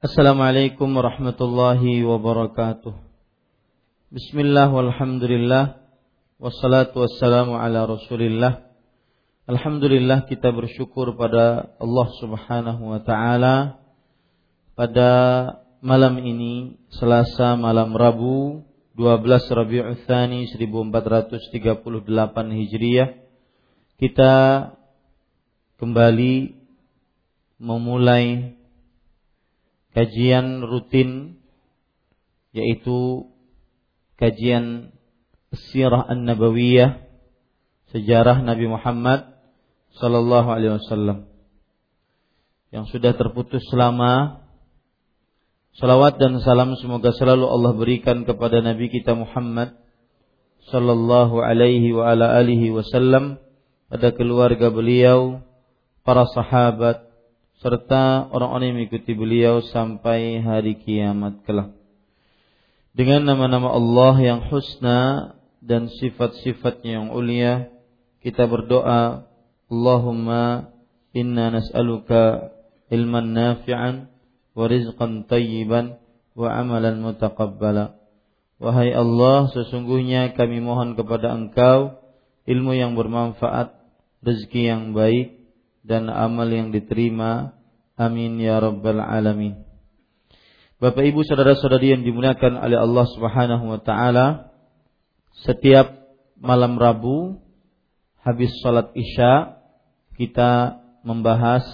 Assalamualaikum warahmatullahi wabarakatuh. Bismillah walhamdulillah wassalatu wassalamu ala Rasulillah. Alhamdulillah kita bersyukur pada Allah Subhanahu wa taala pada malam ini Selasa malam Rabu 12 Rabiul Tsani 1438 Hijriah kita kembali memulai kajian rutin yaitu kajian Sirah An-Nabawiyah sejarah Nabi Muhammad sallallahu alaihi wasallam yang sudah terputus selama. Salawat dan salam semoga selalu Allah berikan kepada Nabi kita Muhammad sallallahu alaihi wa ala alihi wasallam pada keluarga beliau, para sahabat, serta orang-orang yang mengikuti beliau sampai hari kiamat kelak. Dengan nama-nama Allah yang husna dan sifat-sifatnya yang ulia, kita berdoa, Allahumma inna nas'aluka ilman nafi'an wa rizqan tayyiban wa amalan mutaqabbala. Wahai Allah, sesungguhnya kami mohon kepada Engkau ilmu yang bermanfaat, rezeki yang baik, dan amal yang diterima. Amin ya rabbal alamin. Bapak Ibu saudara-saudari yang dimuliakan oleh Allah Subhanahu wa taala, setiap malam Rabu habis salat Isya kita membahas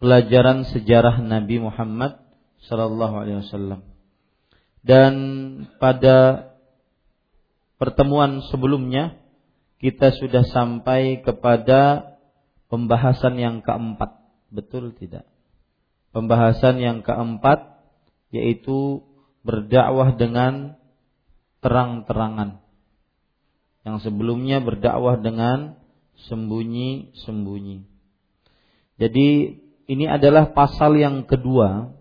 pelajaran sejarah Nabi Muhammad sallallahu alaihi wasallam. Dan pada pertemuan sebelumnya kita sudah sampai kepada pembahasan yang keempat. Betul tidak? Pembahasan yang keempat yaitu berdakwah dengan terang-terangan. Yang sebelumnya berdakwah dengan sembunyi-sembunyi. Jadi ini adalah pasal yang kedua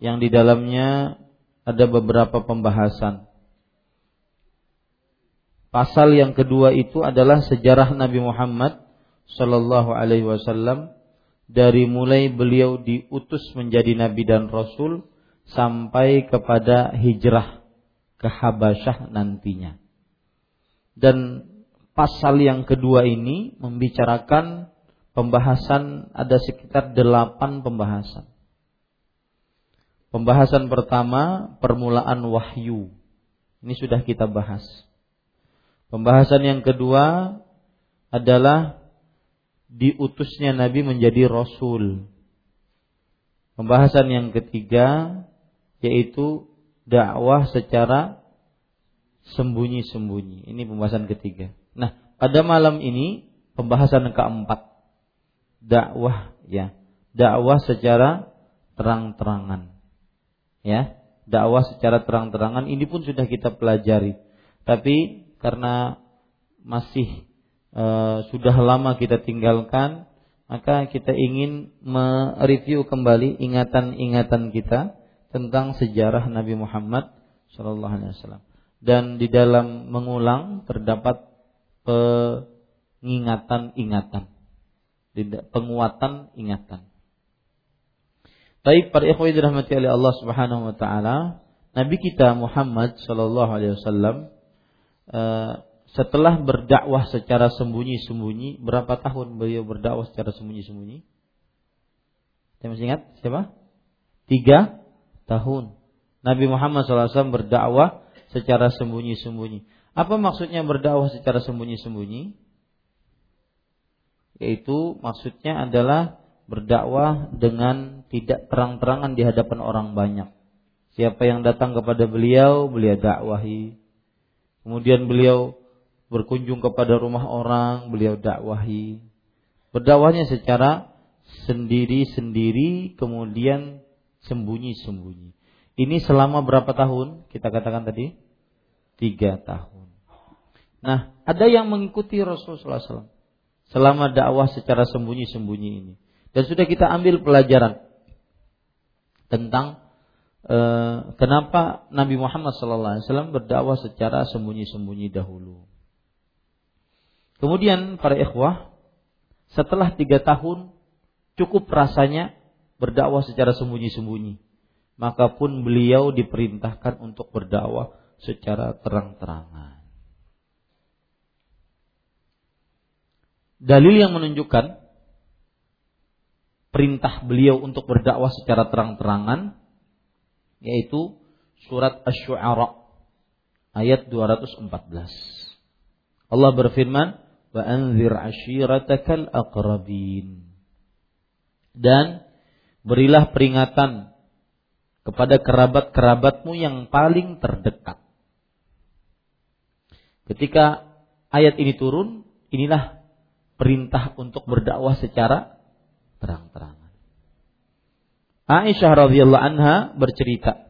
yang di dalamnya ada beberapa pembahasan. Pasal yang kedua itu adalah sejarah Nabi Muhammad Shallallahu Alaihi Wasallam dari mulai beliau diutus menjadi nabi dan rasul sampai kepada hijrah ke Habasyah nantinya. Dan pasal yang kedua ini membicarakan pembahasan ada sekitar delapan pembahasan. Pembahasan pertama permulaan wahyu. Ini sudah kita bahas. Pembahasan yang kedua adalah diutusnya Nabi menjadi Rasul. Pembahasan yang ketiga yaitu dakwah secara sembunyi-sembunyi. Ini pembahasan ketiga. Nah, pada malam ini pembahasan keempat dakwah ya, dakwah secara terang-terangan. Ya, dakwah secara terang-terangan ini pun sudah kita pelajari. Tapi karena masih e, sudah lama kita tinggalkan, maka kita ingin mereview kembali ingatan-ingatan kita tentang sejarah Nabi Muhammad Shallallahu Alaihi Wasallam. Dan di dalam mengulang terdapat pengingatan-ingatan, penguatan ingatan. Baik para ikhwan dirahmati oleh Allah Subhanahu wa taala, Nabi kita Muhammad sallallahu alaihi wasallam setelah berdakwah secara sembunyi-sembunyi, berapa tahun beliau berdakwah secara sembunyi-sembunyi? Saya masih ingat siapa? Tiga tahun. Nabi Muhammad SAW berdakwah secara sembunyi-sembunyi. Apa maksudnya berdakwah secara sembunyi-sembunyi? Yaitu maksudnya adalah berdakwah dengan tidak terang-terangan di hadapan orang banyak. Siapa yang datang kepada beliau, beliau dakwahi. Kemudian beliau berkunjung kepada rumah orang, beliau dakwahi. Berdakwahnya secara sendiri-sendiri, kemudian sembunyi-sembunyi. Ini selama berapa tahun? Kita katakan tadi tiga tahun. Nah, ada yang mengikuti Rasulullah SAW selama dakwah secara sembunyi-sembunyi ini. Dan sudah kita ambil pelajaran tentang Eh, kenapa Nabi Muhammad SAW berdakwah secara sembunyi-sembunyi dahulu. Kemudian para ikhwah, setelah tiga tahun cukup rasanya berdakwah secara sembunyi-sembunyi. Maka pun beliau diperintahkan untuk berdakwah secara terang-terangan. Dalil yang menunjukkan perintah beliau untuk berdakwah secara terang-terangan yaitu surat Asy-Syu'ara ayat 214. Allah berfirman, "Wa anzir ashiratakal aqrabin." Dan berilah peringatan kepada kerabat-kerabatmu yang paling terdekat. Ketika ayat ini turun, inilah perintah untuk berdakwah secara terang-terangan. Aisyah radhiyallahu anha bercerita,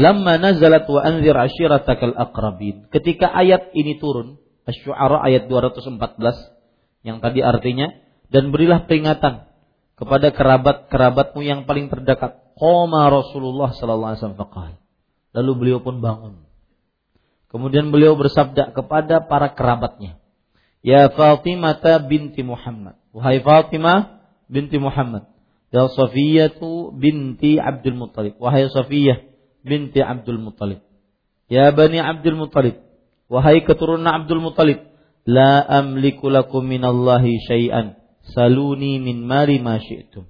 "Lamma nazalat wa anzir ashiratakal aqrabin." Ketika ayat ini turun, Asy-Syu'ara ayat 214 yang tadi artinya dan berilah peringatan kepada kerabat-kerabatmu yang paling terdekat. Qoma Rasulullah sallallahu alaihi wasallam Lalu beliau pun bangun. Kemudian beliau bersabda kepada para kerabatnya, Ya Fatimah binti Muhammad. Wahai Fatimah binti Muhammad. Ya Safiyatu binti Abdul Muttalib. Wahai Safiyah binti Abdul Muttalib. Ya Bani Abdul Muttalib. Wahai keturunan Abdul Muttalib. La amliku lakum minallahi syai'an. Saluni min mali ma syi'tum.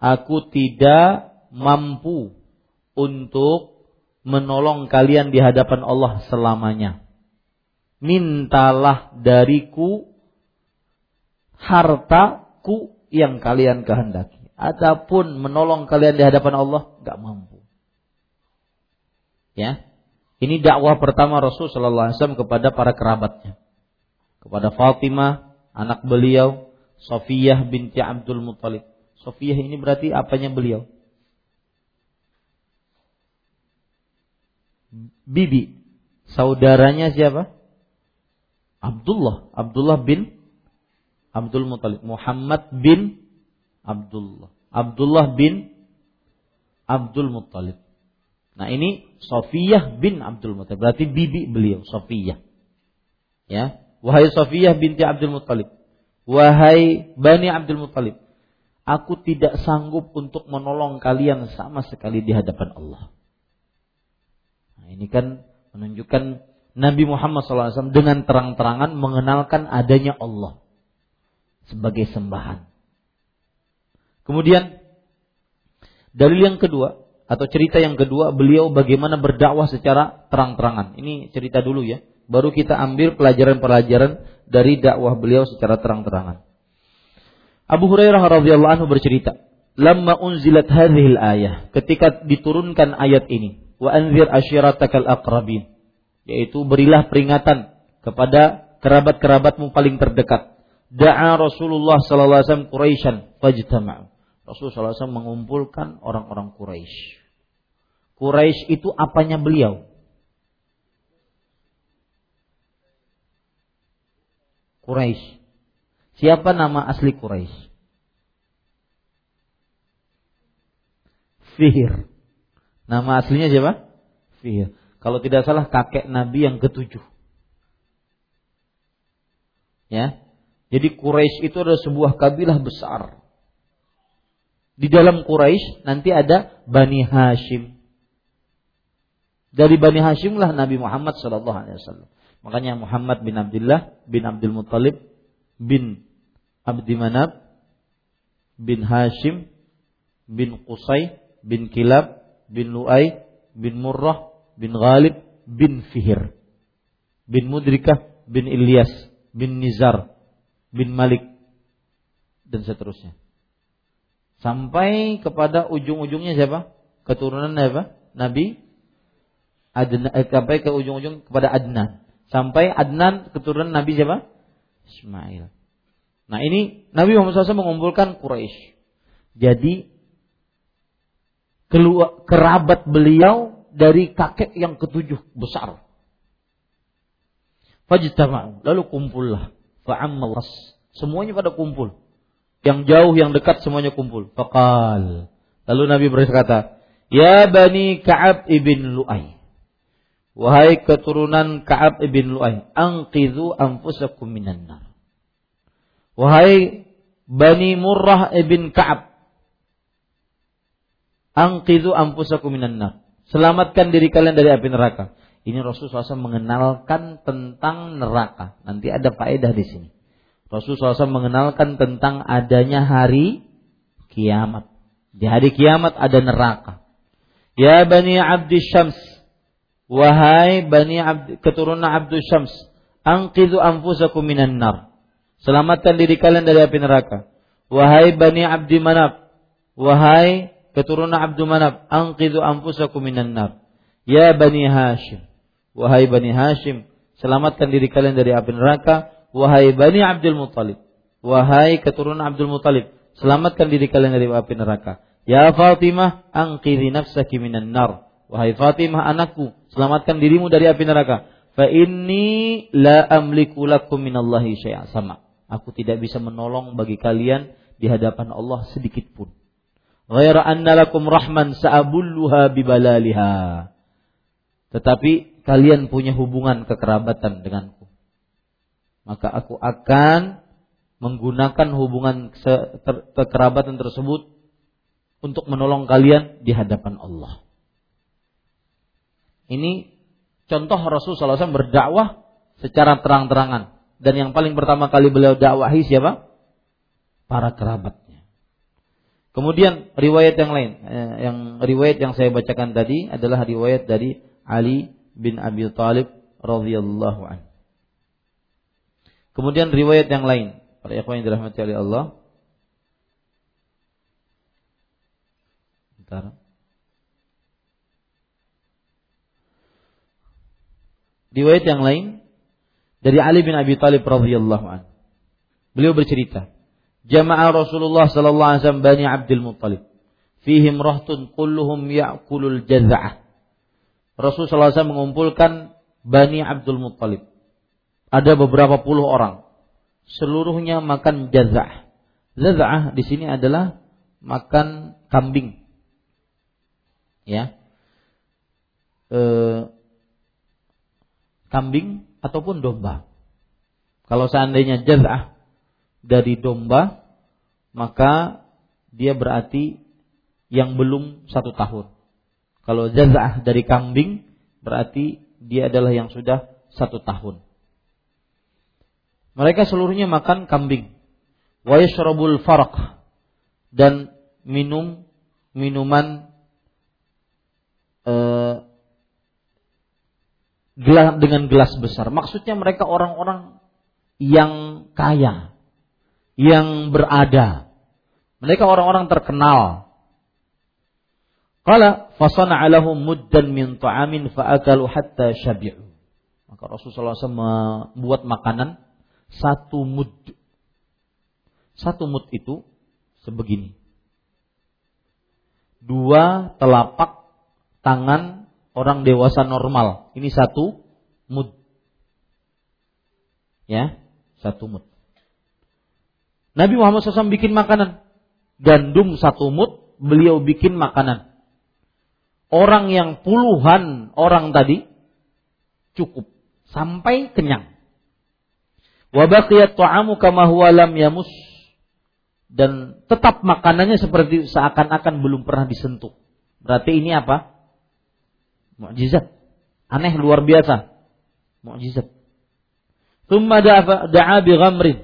Aku tidak mampu untuk menolong kalian di hadapan Allah selamanya mintalah dariku hartaku yang kalian kehendaki. Adapun menolong kalian di hadapan Allah gak mampu. Ya, ini dakwah pertama Rasul Shallallahu Alaihi Wasallam kepada para kerabatnya, kepada Fatimah, anak beliau, Sofiyah binti Abdul Muthalib. Sofiyah ini berarti apanya beliau? Bibi, saudaranya siapa? Abdullah, Abdullah bin Abdul Muthalib, Muhammad bin Abdullah, Abdullah bin Abdul Muthalib. Nah ini Sofiyah bin Abdul Muthalib, berarti bibi beliau Sofiyah. Ya, wahai Sofiyah binti Abdul Muthalib, wahai Bani Abdul Muthalib, aku tidak sanggup untuk menolong kalian sama sekali di hadapan Allah. Nah, ini kan menunjukkan Nabi Muhammad SAW dengan terang-terangan mengenalkan adanya Allah sebagai sembahan. Kemudian dalil yang kedua atau cerita yang kedua beliau bagaimana berdakwah secara terang-terangan. Ini cerita dulu ya. Baru kita ambil pelajaran-pelajaran dari dakwah beliau secara terang-terangan. Abu Hurairah radhiyallahu anhu bercerita, "Lamma unzilat hadhil ayah," ketika diturunkan ayat ini, "Wa anzir asyiratakal aqrabin." yaitu berilah peringatan kepada kerabat-kerabatmu paling terdekat. Da'a Rasulullah sallallahu alaihi wasallam Quraisyan fajtama'u. Rasulullah sallallahu alaihi wasallam mengumpulkan orang-orang Quraisy. Quraisy itu apanya beliau? Quraisy. Siapa nama asli Quraisy? Fihir. Nama aslinya siapa? Fihir. Kalau tidak salah kakek Nabi yang ketujuh. Ya. Jadi Quraisy itu adalah sebuah kabilah besar. Di dalam Quraisy nanti ada Bani Hashim. Dari Bani Hashim lah Nabi Muhammad Shallallahu Alaihi Wasallam. Makanya Muhammad bin Abdullah bin Abdul Muttalib bin Abdi Manab bin Hashim bin Qusay bin Kilab bin Lu'ay bin Murrah bin Ghalib bin Fihir bin Mudrikah bin Ilyas bin Nizar bin Malik dan seterusnya. Sampai kepada ujung-ujungnya siapa? Keturunan apa? Nabi Adnan eh, sampai ke ujung-ujung kepada Adnan. Sampai Adnan keturunan Nabi siapa? Ismail. Nah ini Nabi Muhammad SAW mengumpulkan Quraisy. Jadi keluar, kerabat beliau dari kakek yang ketujuh besar. Fajtama'u, lalu kumpullah. Fa'ammal Semuanya pada kumpul. Yang jauh, yang dekat semuanya kumpul. Faqal. Lalu Nabi berkata, Ya Bani Ka'ab ibn Lu'ay. Wahai keturunan Ka'ab ibn Lu'ay. Anqidhu anfusakum minan nar. Wahai Bani Murrah ibn Ka'ab. Angkidu ampusakum minan nar. Selamatkan diri kalian dari api neraka. Ini Rasulullah SAW mengenalkan tentang neraka. Nanti ada faedah di sini. Rasulullah SAW mengenalkan tentang adanya hari kiamat. Di hari kiamat ada neraka. Ya Bani Abdi Syams. Wahai Bani Abdi, keturunan Abdi Syams. Angkidu ampusakum minan nar. Selamatkan diri kalian dari api neraka. Wahai Bani Abdi Manab. Wahai keturunan Abdul Manab, angkidu ampusakum minan nar. Ya Bani Hashim. Wahai Bani Hashim, selamatkan diri kalian dari api neraka. Wahai Bani Abdul Muttalib. Wahai keturunan Abdul Muttalib, selamatkan diri kalian dari api neraka. Ya Fatimah, angkiri nafsaki minan nar. Wahai Fatimah anakku, selamatkan dirimu dari api neraka. Fa inni la amliku lakum minallahi syai'a sama. Aku tidak bisa menolong bagi kalian di hadapan Allah sedikit pun. Ghaira anna lakum rahman sa'abulluha bibalaliha. Tetapi kalian punya hubungan kekerabatan denganku. Maka aku akan menggunakan hubungan kekerabatan tersebut untuk menolong kalian di hadapan Allah. Ini contoh Rasulullah SAW berdakwah secara terang-terangan. Dan yang paling pertama kali beliau dakwahi siapa? para kerabatnya. Kemudian riwayat yang lain, eh, yang riwayat yang saya bacakan tadi adalah riwayat dari Ali bin Abi Thalib radhiyallahu an. Kemudian riwayat yang lain, para ikhwan yang dirahmati oleh Allah. Bentar. Riwayat yang lain dari Ali bin Abi Thalib radhiyallahu an. Beliau bercerita, jama'a Rasulullah sallallahu alaihi wasallam Bani Abdul Muttalib. Fihim rahtun kulluhum ya'kulul jaz'ah. Rasul sallallahu alaihi wasallam mengumpulkan Bani Abdul Muttalib. Ada beberapa puluh orang. Seluruhnya makan jaz'ah. Jaz'ah di sini adalah makan kambing. Ya. E, kambing ataupun domba. Kalau seandainya jaz'ah dari domba, maka dia berarti yang belum satu tahun. Kalau jazah dari kambing berarti dia adalah yang sudah satu tahun. Mereka seluruhnya makan kambing. Wa yashrabul farq dan minum minuman eh, gelas dengan gelas besar. Maksudnya mereka orang-orang yang kaya, yang berada. Mereka orang-orang terkenal. Qala fasana alahum muddan min ta'amin fa'akalu hatta syabi'u. Maka Rasulullah SAW membuat makanan satu mud. Satu mud itu sebegini. Dua telapak tangan orang dewasa normal. Ini satu mud. Ya, satu mud. Nabi Muhammad SAW bikin makanan. Gandum satu mut, beliau bikin makanan. Orang yang puluhan orang tadi cukup sampai kenyang. Wabaqiyat ta'amu kama huwa lam yamus dan tetap makanannya seperti seakan-akan belum pernah disentuh. Berarti ini apa? Mukjizat. Aneh luar biasa. Mukjizat. Thumma da'a bi ghamrin.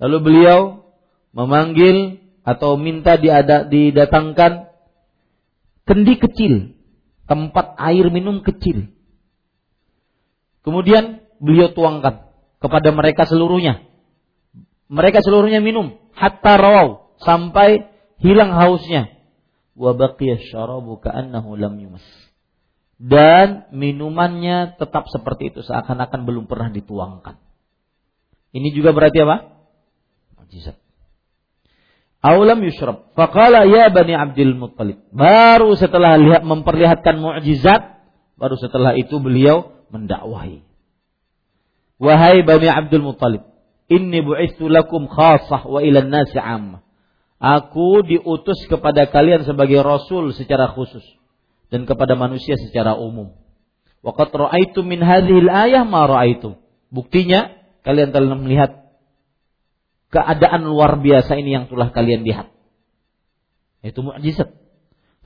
Lalu beliau memanggil atau minta diada, didatangkan kendi kecil, tempat air minum kecil. Kemudian beliau tuangkan kepada mereka seluruhnya. Mereka seluruhnya minum hatta rawau sampai hilang hausnya. Wa baqiya syarabu ka'annahu lam yumas. Dan minumannya tetap seperti itu seakan-akan belum pernah dituangkan. Ini juga berarti apa? mukjizat. Aulam yushrab. Faqala ya Bani Abdul Muttalib. Baru setelah lihat memperlihatkan mukjizat, baru setelah itu beliau mendakwahi. Wahai Bani Abdul Muttalib, inni bu'istu lakum khasah wa ilan nasi ammah. Aku diutus kepada kalian sebagai rasul secara khusus dan kepada manusia secara umum. Waqad ra'aitu min hadhil ayah ma ra'aitu. Buktinya kalian telah melihat keadaan luar biasa ini yang telah kalian lihat. Itu mukjizat.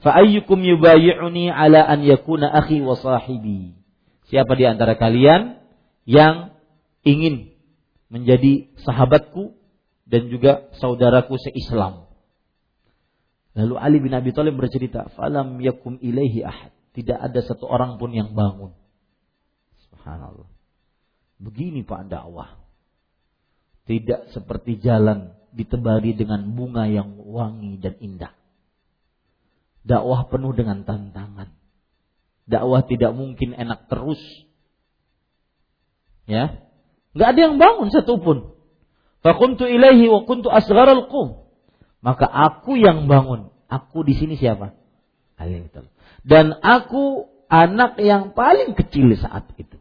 Fa ayyukum yubayyi'uni ala an yakuna akhi wa sahibi. Siapa di antara kalian yang ingin menjadi sahabatku dan juga saudaraku seislam. Lalu Ali bin Abi Thalib bercerita, "Falam yakum ilaihi ahad." Tidak ada satu orang pun yang bangun. Subhanallah. Begini Pak dakwah. Tidak seperti jalan ditebari dengan bunga yang wangi dan indah. Dakwah penuh dengan tantangan. Dakwah tidak mungkin enak terus. Ya, nggak ada yang bangun satupun. Fakuntu ilaihi wa kuntu asgharal qum. Maka aku yang bangun. Aku di sini siapa? Ali Dan aku anak yang paling kecil saat itu.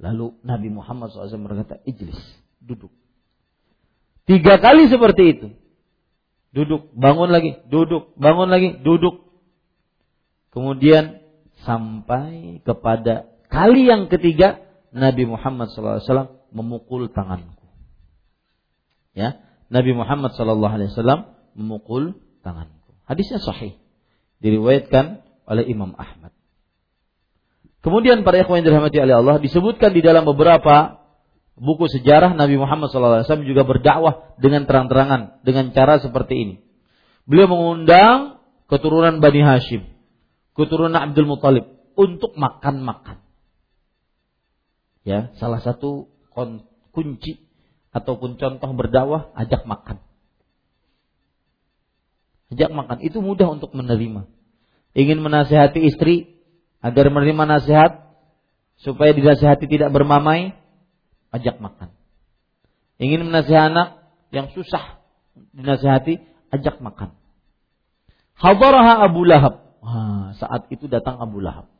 Lalu Nabi Muhammad SAW berkata, Ijlis, duduk. Tiga kali seperti itu. Duduk, bangun lagi, duduk, bangun lagi, duduk. Kemudian sampai kepada kali yang ketiga Nabi Muhammad SAW memukul tanganku. Ya, Nabi Muhammad SAW memukul tanganku. Hadisnya sahih. Diriwayatkan oleh Imam Ahmad. Kemudian para ikhwan yang dirahmati oleh Allah disebutkan di dalam beberapa buku sejarah Nabi Muhammad SAW juga berdakwah dengan terang-terangan dengan cara seperti ini. Beliau mengundang keturunan Bani Hashim, keturunan Abdul Muthalib untuk makan-makan. Ya, salah satu kunci ataupun contoh berdakwah ajak makan. Ajak makan itu mudah untuk menerima. Ingin menasehati istri, agar menerima nasihat supaya dinasihati tidak bermamai, ajak makan. Ingin menasihati anak yang susah dinasihati, ajak makan. Hadaraha Abu Lahab. Wah, saat itu datang Abu Lahab.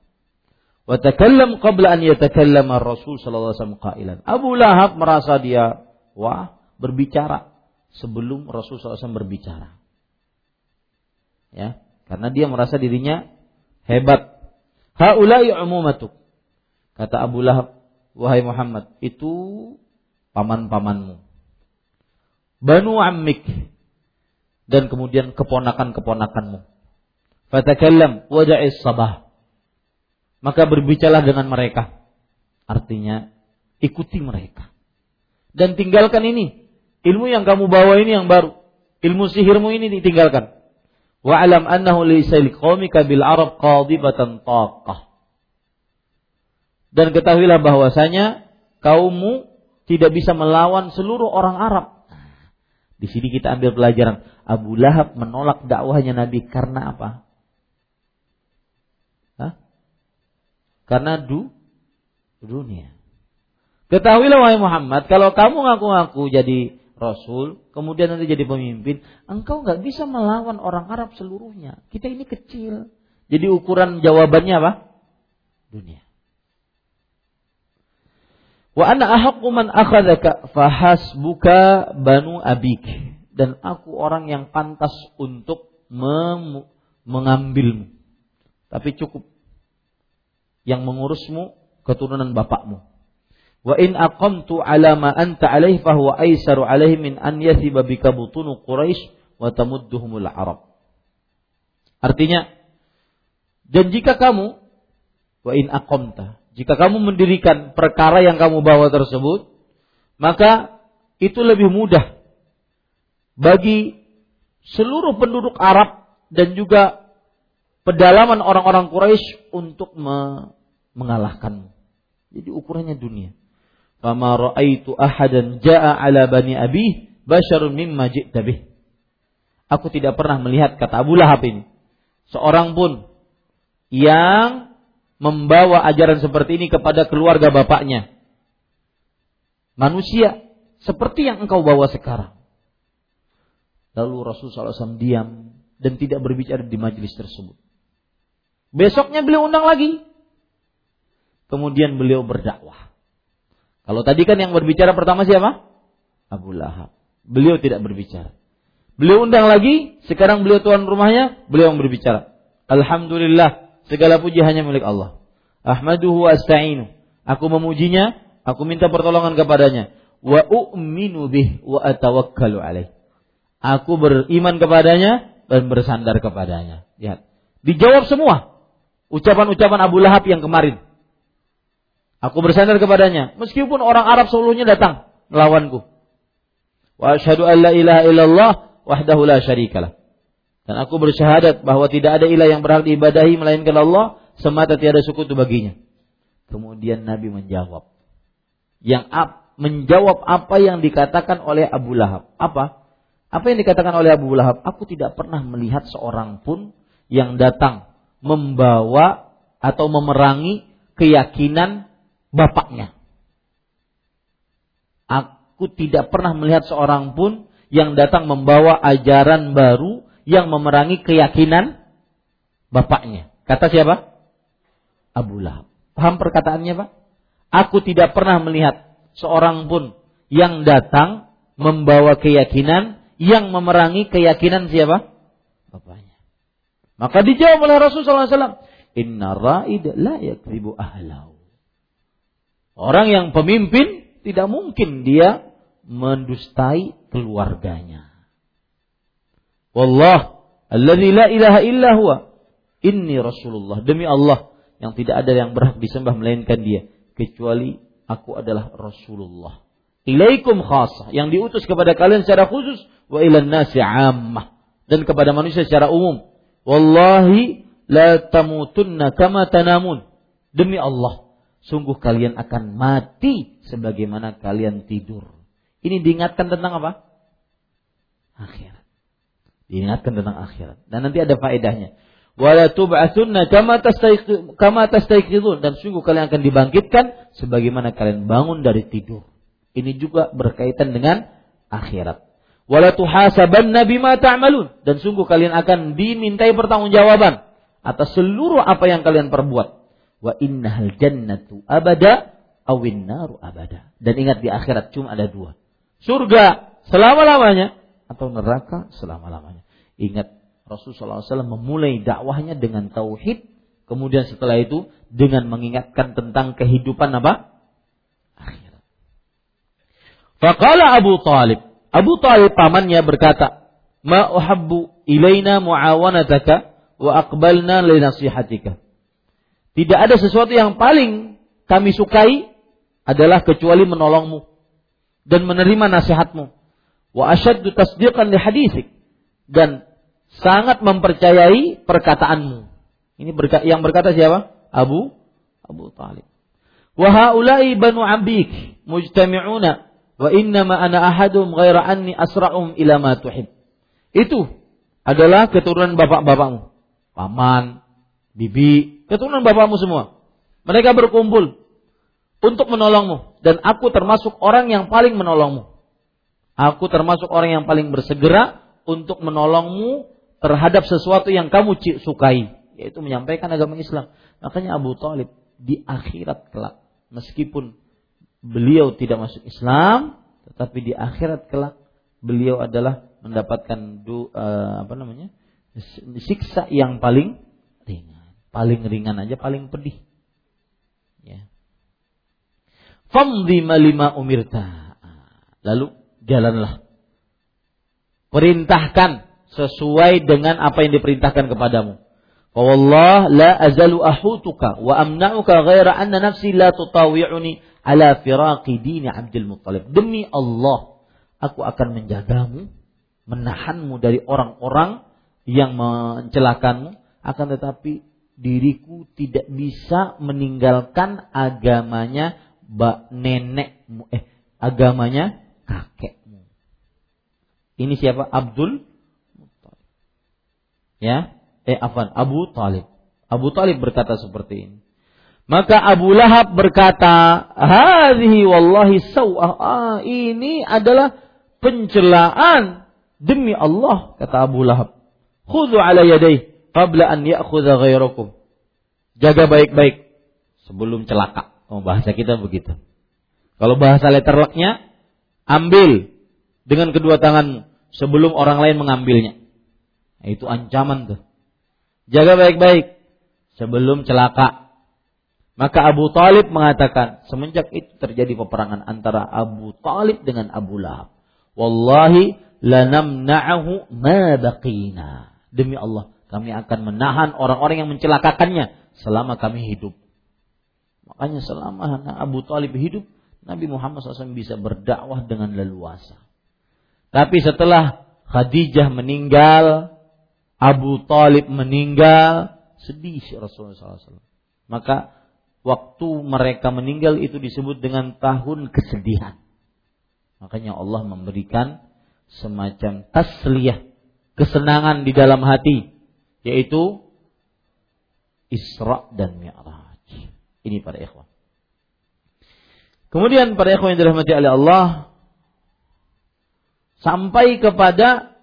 Wa takallam qabla an yatakallama Rasul sallallahu alaihi wasallam qailan. Abu Lahab merasa dia wah berbicara sebelum Rasul SAW berbicara. Ya, karena dia merasa dirinya hebat Haulai umumatuk. Kata Abu Lahab, wahai Muhammad, itu paman-pamanmu. Banu ammik dan kemudian keponakan-keponakanmu. Fatakallam waja'is sabah. Maka berbicaralah dengan mereka. Artinya ikuti mereka. Dan tinggalkan ini. Ilmu yang kamu bawa ini yang baru. Ilmu sihirmu ini ditinggalkan. Wa'alam annahu laysa liqaumika bil Arab qadibatan taqah. Dan ketahuilah bahwasanya kaummu tidak bisa melawan seluruh orang Arab. Di sini kita ambil pelajaran. Abu Lahab menolak dakwahnya Nabi karena apa? Hah? Karena du dunia. Ketahuilah wahai Muhammad, kalau kamu ngaku-ngaku jadi rasul, kemudian nanti jadi pemimpin, engkau nggak bisa melawan orang Arab seluruhnya. Kita ini kecil. Jadi ukuran jawabannya apa? Dunia. Wa ana ahaqqu man akhadaka fahasbuka banu abik. Dan aku orang yang pantas untuk mengambilmu. Tapi cukup. Yang mengurusmu keturunan bapakmu. Wa in aqamtu ala ma anta alaihi huwa aisaru alaihi min an yathiba bika butunu Quraisy wa tamudduhumul Arab. Artinya, dan jika kamu wa in aqamta, jika kamu mendirikan perkara yang kamu bawa tersebut, maka itu lebih mudah bagi seluruh penduduk Arab dan juga pedalaman orang-orang Quraisy untuk mengalahkanmu. Jadi ukurannya dunia. Fama ra'aitu ahadan ja'a ala bani abi basyarun mimma ji'ta. Aku tidak pernah melihat kata Abu Lahab ini seorang pun yang membawa ajaran seperti ini kepada keluarga bapaknya. Manusia seperti yang engkau bawa sekarang. Lalu Rasulullah SAW diam dan tidak berbicara di majelis tersebut. Besoknya beliau undang lagi. Kemudian beliau berdakwah. Kalau tadi kan yang berbicara pertama siapa? Abu Lahab. Beliau tidak berbicara. Beliau undang lagi, sekarang beliau tuan rumahnya, beliau yang berbicara. Alhamdulillah, segala puji hanya milik Allah. Ahmaduhu asta'inu. Aku memujinya, aku minta pertolongan kepadanya. Wa u'minu bih wa atawakkalu alaih. Aku beriman kepadanya dan bersandar kepadanya. Lihat. Dijawab semua. Ucapan-ucapan Abu Lahab yang kemarin. Aku bersandar kepadanya. Meskipun orang Arab seluruhnya datang melawanku. Wa asyhadu an la ilaha illallah wahdahu la syarikalah. Dan aku bersyahadat bahwa tidak ada ilah yang berhak diibadahi melainkan Allah semata tiada sekutu baginya. Kemudian Nabi menjawab. Yang ap, menjawab apa yang dikatakan oleh Abu Lahab. Apa? Apa yang dikatakan oleh Abu Lahab? Aku tidak pernah melihat seorang pun yang datang membawa atau memerangi keyakinan bapaknya. Aku tidak pernah melihat seorang pun yang datang membawa ajaran baru yang memerangi keyakinan bapaknya. Kata siapa? Abu Lahab. Paham perkataannya Pak? Aku tidak pernah melihat seorang pun yang datang membawa keyakinan yang memerangi keyakinan siapa? Bapaknya. Maka dijawab oleh Rasulullah SAW. Inna ra'id la yakribu ahlau. Orang yang pemimpin tidak mungkin dia mendustai keluarganya. Wallah alladzi la ilaha illa huwa. Inni rasulullah demi Allah yang tidak ada yang berhak disembah melainkan dia. Kecuali aku adalah rasulullah. Ilaikum khasah yang diutus kepada kalian secara khusus wa ilan nasi ammah. Dan kepada manusia secara umum. Wallahi la tamutunna kama tanamun. Demi Allah sungguh kalian akan mati sebagaimana kalian tidur. Ini diingatkan tentang apa? Akhirat Diingatkan tentang akhirat. Dan nanti ada faedahnya. Wala tub'atsunna kama kama tastayqidun dan sungguh kalian akan dibangkitkan sebagaimana kalian bangun dari tidur. Ini juga berkaitan dengan akhirat. Wala tuhasabanna bima ta'malun dan sungguh kalian akan dimintai pertanggungjawaban atas seluruh apa yang kalian perbuat. Wa innahal jannatu abada awin naru abada. Dan ingat di akhirat cuma ada dua. Surga selama-lamanya atau neraka selama-lamanya. Ingat Rasulullah SAW memulai dakwahnya dengan tauhid, kemudian setelah itu dengan mengingatkan tentang kehidupan apa? Akhirat. Faqala Abu Talib. Abu Talib pamannya berkata, Ma uhabbu muawanataka wa aqbalna li nasihatika. Tidak ada sesuatu yang paling kami sukai adalah kecuali menolongmu dan menerima nasihatmu wa asyaddu tasdiqan li hadisik dan sangat mempercayai perkataanmu. Ini berka yang berkata siapa? Abu Abu Talib. Wa haula'i banu abik mujtami'una wa innama ana ahadum ghaira anni asra'um ila ma tuhib. Itu adalah keturunan bapak-bapakmu. Paman, bibi, keturunan bapakmu semua. Mereka berkumpul untuk menolongmu dan aku termasuk orang yang paling menolongmu. Aku termasuk orang yang paling bersegera untuk menolongmu terhadap sesuatu yang kamu sukai, yaitu menyampaikan agama Islam. Makanya Abu Talib di akhirat kelak, meskipun beliau tidak masuk Islam, tetapi di akhirat kelak beliau adalah mendapatkan du, uh, apa namanya siksa yang paling ringan, paling ringan aja paling pedih. Ya. Malima umirta. Lalu jalanlah. Perintahkan sesuai dengan apa yang diperintahkan kepadamu. Wallah la azalu ahutuka wa amna'uka ghaira anna nafsi la tutawi'uni ala firaqi dini Abdul Muttalib. Demi Allah, aku akan menjagamu, menahanmu dari orang-orang yang mencelakanmu, akan tetapi diriku tidak bisa meninggalkan agamanya bak nenekmu eh agamanya kakekmu. Ini siapa? Abdul Ya, eh afan Abu Talib. Abu Talib berkata seperti ini. Maka Abu Lahab berkata, "Hadhihi wallahi sawah." Ah, ini adalah pencelaan demi Allah, kata Abu Lahab. Khudhu ala yadayhi qabla an ya'khudha ghairakum. Jaga baik-baik sebelum celaka. Oh, bahasa kita begitu. Kalau bahasa letterlocknya ambil dengan kedua tanganmu sebelum orang lain mengambilnya. Nah, itu ancaman tuh. Jaga baik-baik sebelum celaka. Maka Abu Talib mengatakan, semenjak itu terjadi peperangan antara Abu Talib dengan Abu Lahab. Wallahi lanamna'ahu ma baqina. Demi Allah, kami akan menahan orang-orang yang mencelakakannya selama kami hidup. Makanya selama Abu Talib hidup, Nabi Muhammad SAW bisa berdakwah dengan leluasa. Tapi setelah Khadijah meninggal, Abu Talib meninggal, sedih Rasulullah SAW. Maka waktu mereka meninggal itu disebut dengan tahun kesedihan. Makanya Allah memberikan semacam tasliyah, kesenangan di dalam hati, yaitu Isra dan Mi'raj. Ini para ikhwan. Kemudian para ikhwan yang dirahmati oleh Allah sampai kepada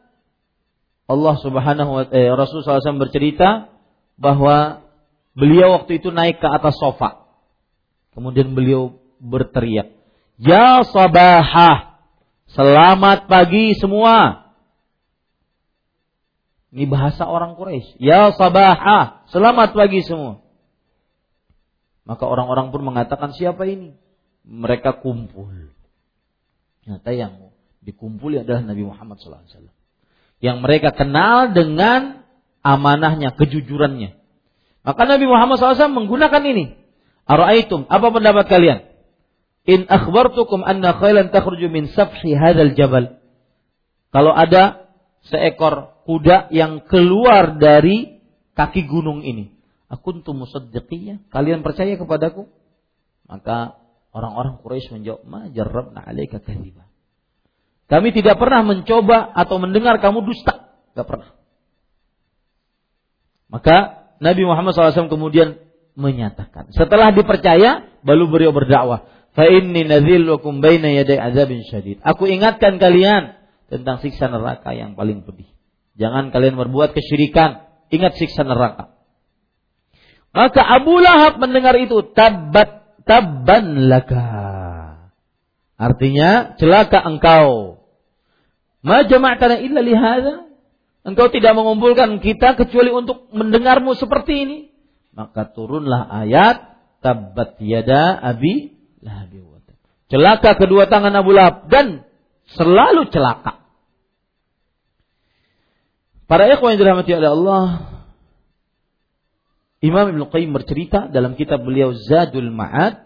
Allah Subhanahu wa eh, Rasul SAW bercerita bahwa beliau waktu itu naik ke atas sofa. Kemudian beliau berteriak, "Ya sabahah, selamat pagi semua." Ini bahasa orang Quraisy. Ya sabahah, selamat pagi semua. Maka orang-orang pun mengatakan siapa ini? Mereka kumpul. Nyata yang dikumpuli adalah Nabi Muhammad SAW yang mereka kenal dengan amanahnya, kejujurannya. Maka Nabi Muhammad SAW menggunakan ini. Ara'aitum, apa pendapat kalian? In akhbartukum anna khailan takhruju min safhi hadzal jabal. Kalau ada seekor kuda yang keluar dari kaki gunung ini. Akuntu musaddiqiyya? Kalian percaya kepadaku? Maka orang-orang Quraisy menjawab, "Ma jarrabna 'alaika kadhiba." Kami tidak pernah mencoba atau mendengar kamu dusta. Gak pernah. Maka Nabi Muhammad SAW kemudian menyatakan. Setelah dipercaya, baru beliau berdakwah. Fa inni nadhilukum baina yaday azabin syadid. Aku ingatkan kalian tentang siksa neraka yang paling pedih. Jangan kalian berbuat kesyirikan. Ingat siksa neraka. Maka Abu Lahab mendengar itu tabat tabban laka. Artinya celaka engkau. Ma jama'tana illa lihada. Engkau tidak mengumpulkan kita kecuali untuk mendengarmu seperti ini. Maka turunlah ayat tabat yada abi lahabi Celaka kedua tangan Abu Lahab dan selalu celaka. Para ikhwan yang dirahmati oleh Allah, Imam Ibn Qayyim bercerita dalam kitab beliau Zadul Ma'ad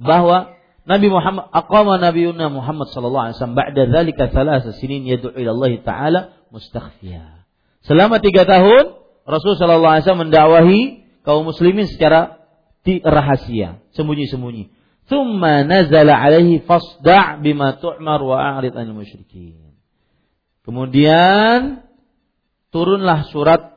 bahwa Nabi Muhammad aqama nabiyuna Muhammad sallallahu alaihi wasallam ba'da dzalika thalatha sinin yad'u ila Allah taala mustakhfiya. Selama tiga tahun Rasul sallallahu alaihi wasallam mendakwahi kaum muslimin secara rahasia, sembunyi-sembunyi. Thumma nazala alaihi fasda' bima tu'mar wa a'rid 'anil musyrikin. Kemudian turunlah surat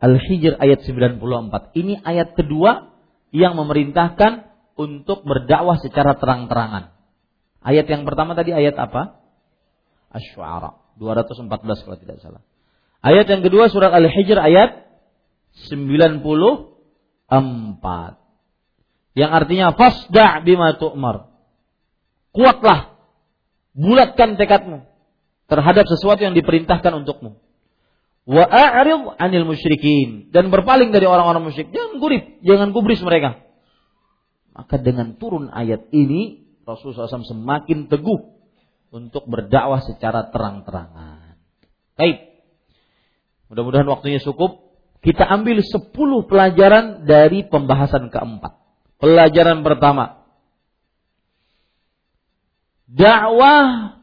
Al-Hijr ayat 94. Ini ayat kedua yang memerintahkan untuk berdakwah secara terang-terangan. Ayat yang pertama tadi ayat apa? Asy-Syu'ara 214 kalau tidak salah. Ayat yang kedua surat Al-Hijr ayat 94. Yang artinya fasda' bima tu'mar. Kuatlah. Bulatkan tekadmu terhadap sesuatu yang diperintahkan untukmu. Wa 'anil musyrikin dan berpaling dari orang-orang musyrik. Jangan gurip, jangan gubris mereka. Maka dengan turun ayat ini Rasulullah SAW semakin teguh untuk berdakwah secara terang-terangan. Baik. Mudah-mudahan waktunya cukup. Kita ambil 10 pelajaran dari pembahasan keempat. Pelajaran pertama. Dakwah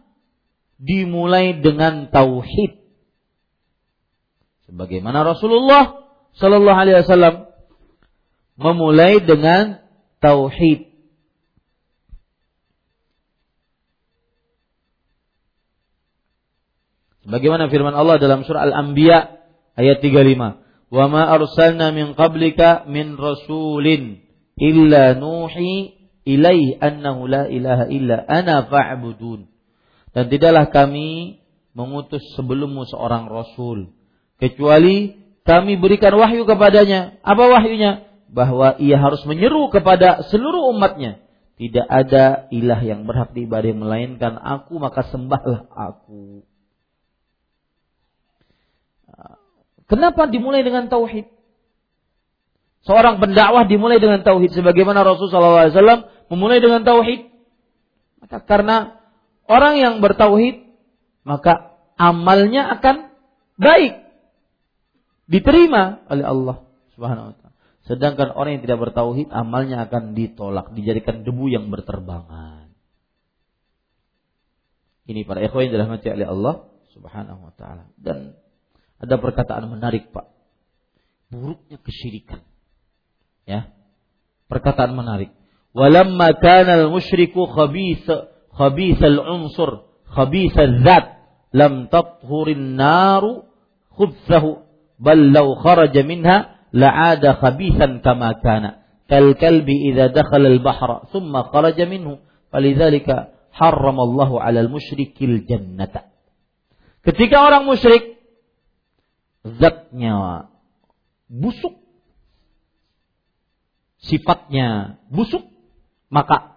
dimulai dengan tauhid. Sebagaimana Rasulullah Shallallahu Alaihi Wasallam memulai dengan tauhid. Bagaimana firman Allah dalam surah Al-Anbiya ayat 35. "Wa ma arsalna min qablika min rasulin illa nuhi ilaihi annahu la ilaha illa ana fa'budun." Dan tidaklah kami mengutus sebelummu seorang rasul kecuali kami berikan wahyu kepadanya. Apa wahyunya? Bahwa ia harus menyeru kepada seluruh umatnya tidak ada ilah yang berhak diibadah melainkan aku maka sembahlah aku. Kenapa dimulai dengan tauhid? Seorang pendakwah dimulai dengan tauhid sebagaimana Rasulullah SAW memulai dengan tauhid. Maka karena orang yang bertauhid maka amalnya akan baik. diterima oleh Allah Subhanahu wa taala. Sedangkan orang yang tidak bertauhid amalnya akan ditolak, dijadikan debu yang berterbangan. Ini para ikhwan yang dirahmati oleh Allah Subhanahu wa taala. Dan ada perkataan menarik, Pak. Buruknya kesyirikan. Ya. Perkataan menarik. Walamma kana al-musyriku khabith khabith al-unsur, khabith al-zat, lam tathurin naru khubthahu bal law kharaja minha la'ada khabithan kama kana kal kalbi idza dakhala al-bahra thumma kharaja minhu falidzalika harrama Allah 'ala al-musyrikil jannata ketika orang musyrik zatnya busuk. Sifatnya busuk maka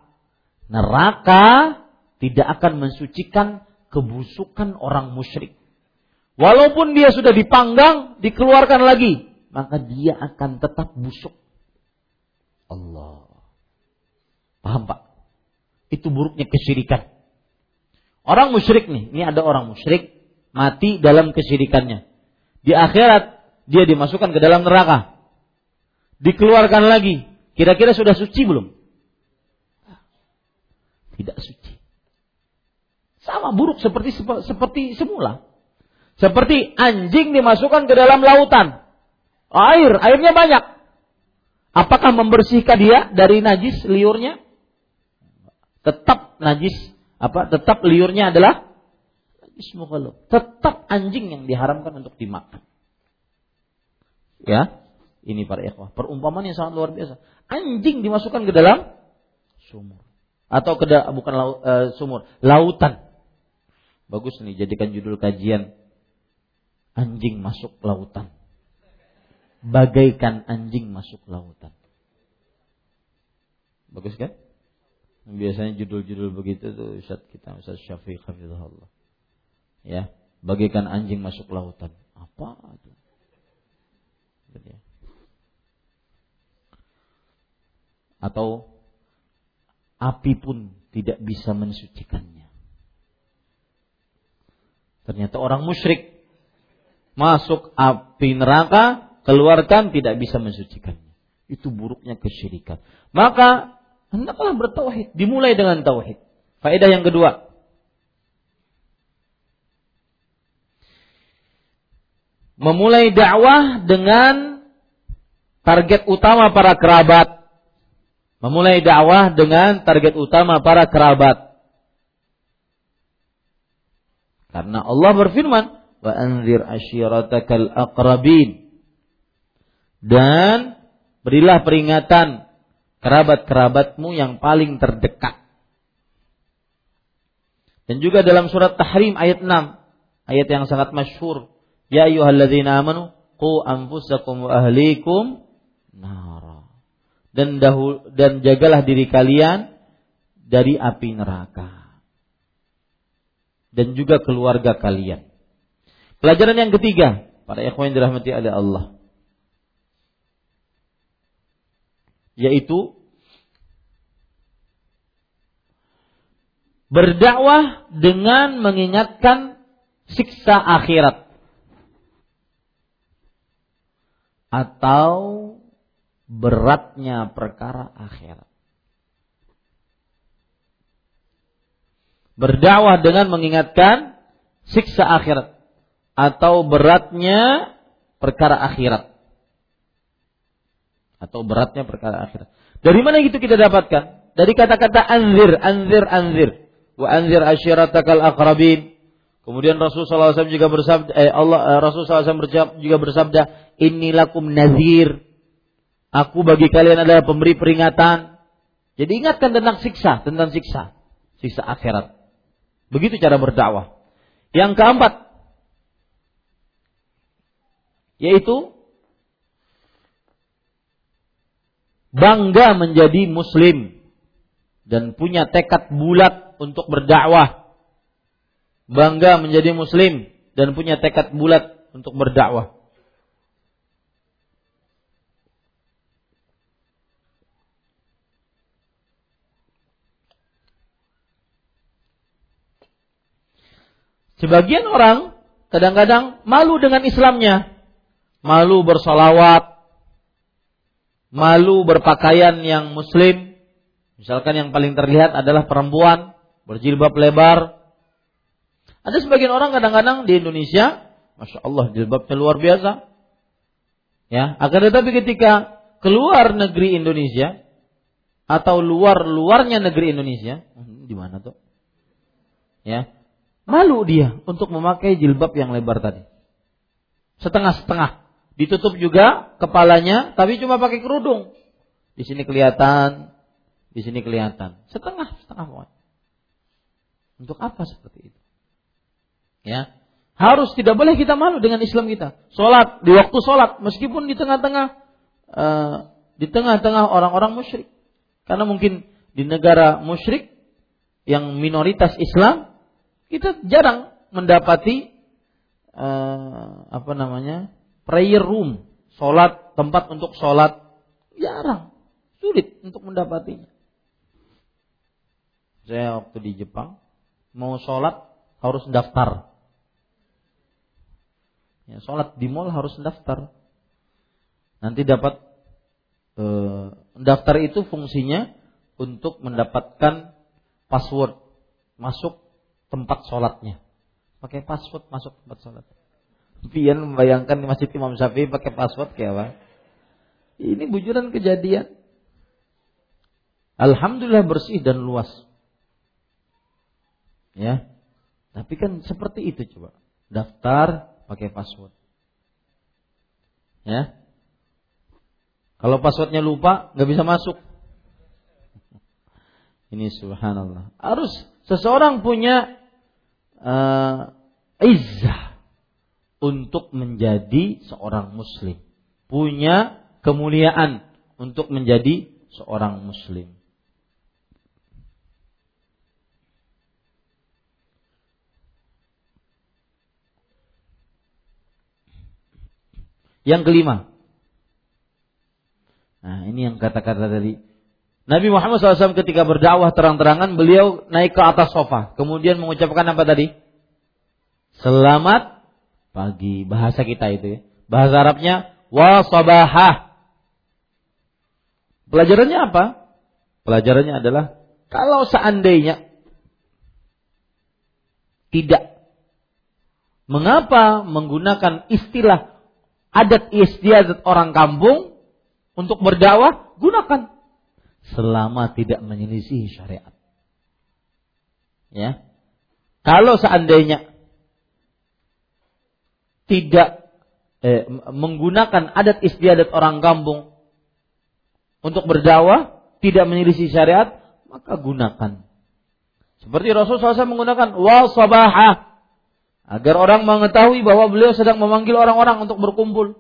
neraka tidak akan mensucikan kebusukan orang musyrik. Walaupun dia sudah dipanggang, dikeluarkan lagi, maka dia akan tetap busuk. Allah. Paham Pak? Itu buruknya kesyirikan. Orang musyrik nih, ini ada orang musyrik mati dalam kesyirikannya. Di akhirat dia dimasukkan ke dalam neraka. Dikeluarkan lagi. Kira-kira sudah suci belum? Tidak suci. Sama buruk seperti seperti semula. Seperti anjing dimasukkan ke dalam lautan. Air, airnya banyak. Apakah membersihkan dia dari najis liurnya? Tetap najis, apa? Tetap liurnya adalah najis mukhalaf. Tetap anjing yang diharamkan untuk dimakan. Ya, ini para ikhwah. Perumpamaan yang sangat luar biasa. Anjing dimasukkan ke dalam sumur atau ke bukan laut, uh, sumur, lautan. Bagus nih jadikan judul kajian anjing masuk lautan. Bagaikan anjing masuk lautan. Bagus kan? Biasanya judul-judul begitu tuh Ustaz kita Ustaz Syafiq Hafizahullah. Ya, bagaikan anjing masuk lautan. Apa itu? Ya. Atau api pun tidak bisa mensucikannya. Ternyata orang musyrik masuk api neraka, keluarkan tidak bisa mensucikannya. Itu buruknya kesyirikan. Maka hendaklah bertauhid, dimulai dengan tauhid. Faedah yang kedua. Memulai dakwah dengan target utama para kerabat. Memulai dakwah dengan target utama para kerabat. Karena Allah berfirman, wa anzir ashiratakal aqrabin dan berilah peringatan kerabat-kerabatmu yang paling terdekat. Dan juga dalam surat Tahrim ayat 6, ayat yang sangat masyhur, ya ayyuhalladzina amanu qu anfusakum wa ahlikum nara. Dan dahul, dan jagalah diri kalian dari api neraka. Dan juga keluarga kalian. Pelajaran yang ketiga, para ikhwan yang dirahmati oleh Allah. Yaitu berdakwah dengan mengingatkan siksa akhirat atau beratnya perkara akhirat. Berdakwah dengan mengingatkan siksa akhirat atau beratnya perkara akhirat. Atau beratnya perkara akhirat. Dari mana itu kita dapatkan? Dari kata-kata anzir, anzir, anzir. Wa anzir asyiratakal aqrabin. Kemudian Rasulullah SAW juga bersabda, eh, Allah eh, Rasulullah SAW juga bersabda, inilakum nazir. Aku bagi kalian adalah pemberi peringatan. Jadi ingatkan tentang siksa, tentang siksa, siksa akhirat. Begitu cara berdakwah. Yang keempat, yaitu bangga menjadi muslim dan punya tekad bulat untuk berdakwah. Bangga menjadi muslim dan punya tekad bulat untuk berdakwah. Sebagian orang kadang-kadang malu dengan Islamnya malu bersolawat, malu berpakaian yang muslim. Misalkan yang paling terlihat adalah perempuan berjilbab lebar. Ada sebagian orang kadang-kadang di Indonesia, masya Allah jilbabnya luar biasa. Ya, akan tetapi ketika keluar negeri Indonesia atau luar luarnya negeri Indonesia, hmm, di mana tuh? Ya, malu dia untuk memakai jilbab yang lebar tadi. Setengah-setengah. Ditutup juga kepalanya, tapi cuma pakai kerudung. Di sini kelihatan, di sini kelihatan. Setengah, setengah Untuk apa seperti itu? Ya, harus tidak boleh kita malu dengan Islam kita. Sholat di waktu sholat, meskipun di tengah-tengah uh, di tengah-tengah orang-orang musyrik. Karena mungkin di negara musyrik yang minoritas Islam, kita jarang mendapati uh, apa namanya prayer room, sholat tempat untuk sholat jarang, sulit untuk mendapatinya. Saya waktu di Jepang mau sholat harus daftar. Ya, sholat di mall harus daftar. Nanti dapat eh, daftar itu fungsinya untuk mendapatkan password masuk tempat sholatnya. Pakai password masuk tempat sholat. Pian membayangkan di masjid Imam Syafi'i pakai password kayak apa? Ini bujuran kejadian. Alhamdulillah bersih dan luas. Ya. Tapi kan seperti itu coba. Daftar pakai password. Ya. Kalau passwordnya lupa, nggak bisa masuk. Ini subhanallah. Harus seseorang punya uh, izzah untuk menjadi seorang muslim. Punya kemuliaan untuk menjadi seorang muslim. Yang kelima. Nah, ini yang kata-kata dari Nabi Muhammad SAW ketika berdakwah terang-terangan beliau naik ke atas sofa, kemudian mengucapkan apa tadi? Selamat pagi. Bahasa kita itu ya. Bahasa Arabnya wa sabahah. Pelajarannya apa? Pelajarannya adalah kalau seandainya tidak mengapa menggunakan istilah adat istiadat orang kampung untuk berdakwah gunakan selama tidak menyelisih syariat. Ya. Kalau seandainya tidak eh, menggunakan adat istiadat orang kampung untuk berdakwah, tidak menyelisih syariat, maka gunakan. Seperti Rasulullah SAW menggunakan wasabaha agar orang mengetahui bahwa beliau sedang memanggil orang-orang untuk berkumpul.